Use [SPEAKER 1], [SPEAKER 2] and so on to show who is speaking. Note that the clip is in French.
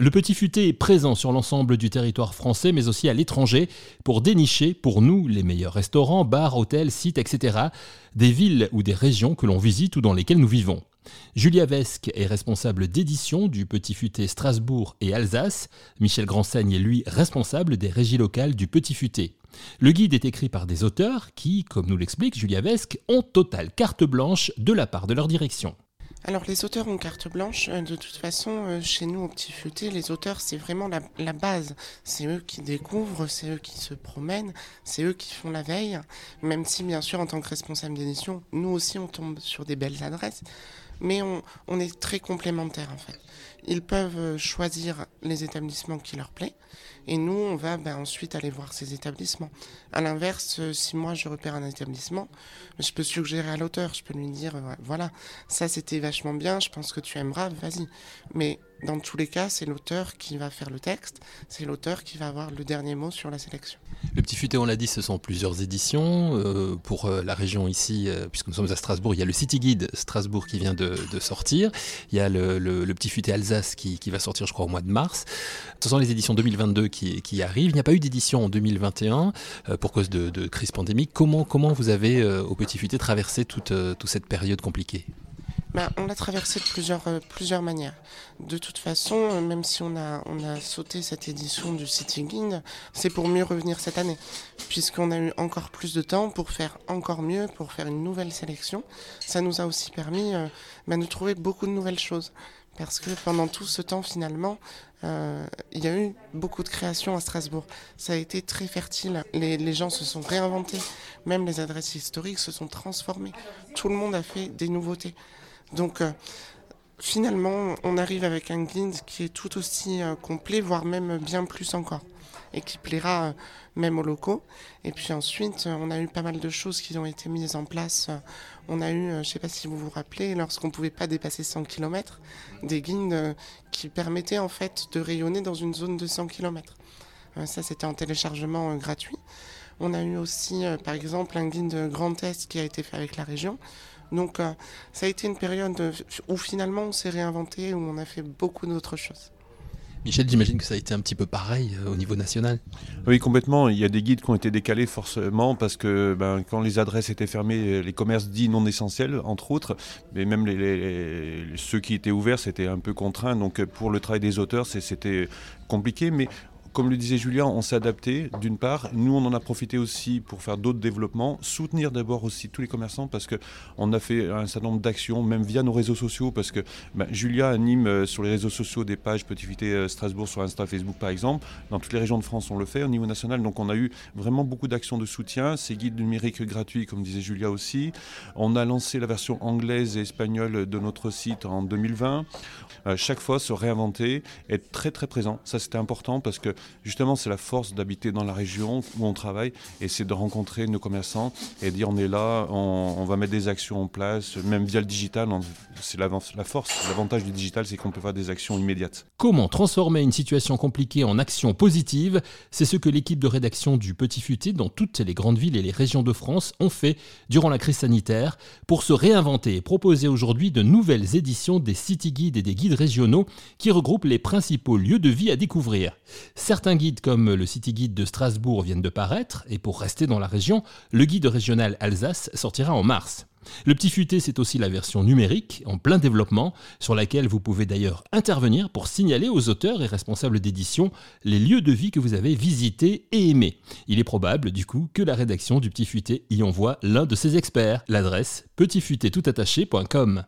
[SPEAKER 1] Le Petit Futé est présent sur l'ensemble du territoire français, mais aussi à l'étranger, pour dénicher, pour nous, les meilleurs restaurants, bars, hôtels, sites, etc., des villes ou des régions que l'on visite ou dans lesquelles nous vivons. Julia Vesque est responsable d'édition du Petit Futé Strasbourg et Alsace. Michel Grandsaigne est lui responsable des régies locales du Petit Futé. Le guide est écrit par des auteurs qui, comme nous l'explique Julia Vesque, ont totale carte blanche de la part de leur direction.
[SPEAKER 2] Alors les auteurs ont carte blanche. Euh, de toute façon, euh, chez nous au Petit Futé, les auteurs, c'est vraiment la, base. C'est eux qui découvrent, c'est eux qui se promènent, c'est eux qui font la veille. Même si, bien sûr, en tant que responsable d'édition, nous aussi, on tombe sur des belles adresses. Mais on, est très complémentaires, en fait. Ils peuvent euh, choisir les établissements qui leur plaisent. Et nous, on va ben, ensuite aller voir ces établissements. À l'inverse, euh, si moi je repère un établissement, je peux suggérer à l'auteur, je peux lui dire, voilà, ça c'était vachement bien, je pense que tu aimeras, vas-y. Mais dans tous les cas, c'est l'auteur qui va faire le texte, c'est l'auteur qui va avoir le dernier mot sur la sélection.
[SPEAKER 1] Le Petit Futé, on l'a dit, ce sont plusieurs éditions. Euh, pour euh, la région ici, puisque nous sommes à Strasbourg, il y a le City Guide Strasbourg qui vient de, sortir. Il y a le, Petit Futé Alsace qui, va sortir, je crois, au mois de mars. Ce sont les éditions 2022 qui, arrivent. Il n'y a pas eu d'édition en 2021 euh, pour cause de, crise pandémique. Comment, vous avez, euh, au Petit Futé, traversé euh, toute cette période compliquée?
[SPEAKER 2] Ben, on l'a traversé de plusieurs, plusieurs manières. De toute façon, même si on a, on a sauté cette édition du City Guide, c'est pour mieux revenir cette année, puisqu'on a eu encore plus de temps pour faire encore mieux, pour faire une nouvelle sélection. Ça nous a aussi permis ben, de trouver beaucoup de nouvelles choses parce que pendant tout ce temps, finalement, euh, il y a eu beaucoup de créations à Strasbourg. Ça a été très fertile. Les, gens se sont réinventés. Même les adresses historiques se sont transformées. Tout le monde a fait des nouveautés. Donc, euh, finalement, on arrive avec un guide qui est tout aussi euh, complet, voire même bien plus encore et qui plaira euh, même aux locaux. Et puis ensuite, on a eu pas mal de choses qui ont été mises en place. On a eu, je ne sais pas si vous vous rappelez, lorsqu'on ne pouvait pas dépasser 100 km, des guides qui permettaient en fait de rayonner dans une zone de 100 km. Ça, c'était en téléchargement gratuit. On a eu aussi, par exemple, un guide Grand Est qui a été fait avec la région. Donc, ça a été une période où finalement on s'est réinventé, où on a fait beaucoup d'autres choses.
[SPEAKER 1] Michel, j'imagine que ça a été un petit peu pareil euh, au niveau national.
[SPEAKER 3] Oui, complètement. Il y a des guides qui ont été décalés forcément parce que ben, quand les adresses étaient fermées, les commerces dits non essentiels, entre autres, mais même les, ceux qui étaient ouverts, c'était un peu contraint. Donc pour le travail des auteurs, c'était compliqué. Mais comme le disait Julien, on s'est adapté d'une part. Nous, on en a profité aussi pour faire d'autres développements, soutenir d'abord aussi tous les commerçants parce qu'on a fait un certain nombre d'actions, même via nos réseaux sociaux, parce que ben, Julia anime euh, sur les réseaux sociaux des pages Petit Fité euh, Strasbourg sur Insta, Facebook par exemple. Dans toutes les régions de France, on le fait au niveau national. Donc on a eu vraiment beaucoup d'actions de soutien. Ces guides numériques gratuits, comme disait Julia aussi. On a lancé la version anglaise et espagnole de notre site en 2020. Euh, chaque fois, se réinventer, être très très présent. Ça, c'était important parce que justement, c'est la force d'habiter dans la région où on travaille et c'est de rencontrer nos commerçants et dire on est là, on, va mettre des actions en place, même via le digital. C'est la, la force, l'avantage du digital, c'est qu'on peut faire des actions immédiates.
[SPEAKER 1] Comment transformer une situation compliquée en action positive? C'est ce que l'équipe de rédaction du Petit Futé dans toutes les grandes villes et les régions de France ont fait durant la crise sanitaire pour se réinventer et proposer aujourd'hui de nouvelles éditions des city guides et des guides régionaux qui regroupent les principaux lieux de vie à découvrir. Certains guides comme le City Guide de Strasbourg viennent de paraître, et pour rester dans la région, le guide régional Alsace sortira en mars. Le petit futé, c'est aussi la version numérique, en plein développement, sur laquelle vous pouvez d'ailleurs intervenir pour signaler aux auteurs et responsables d'édition les lieux de vie que vous avez visités et aimés. Il est probable, du coup, que la rédaction du petit futé y envoie l'un de ses experts. L'adresse petitfutétoutattaché.com.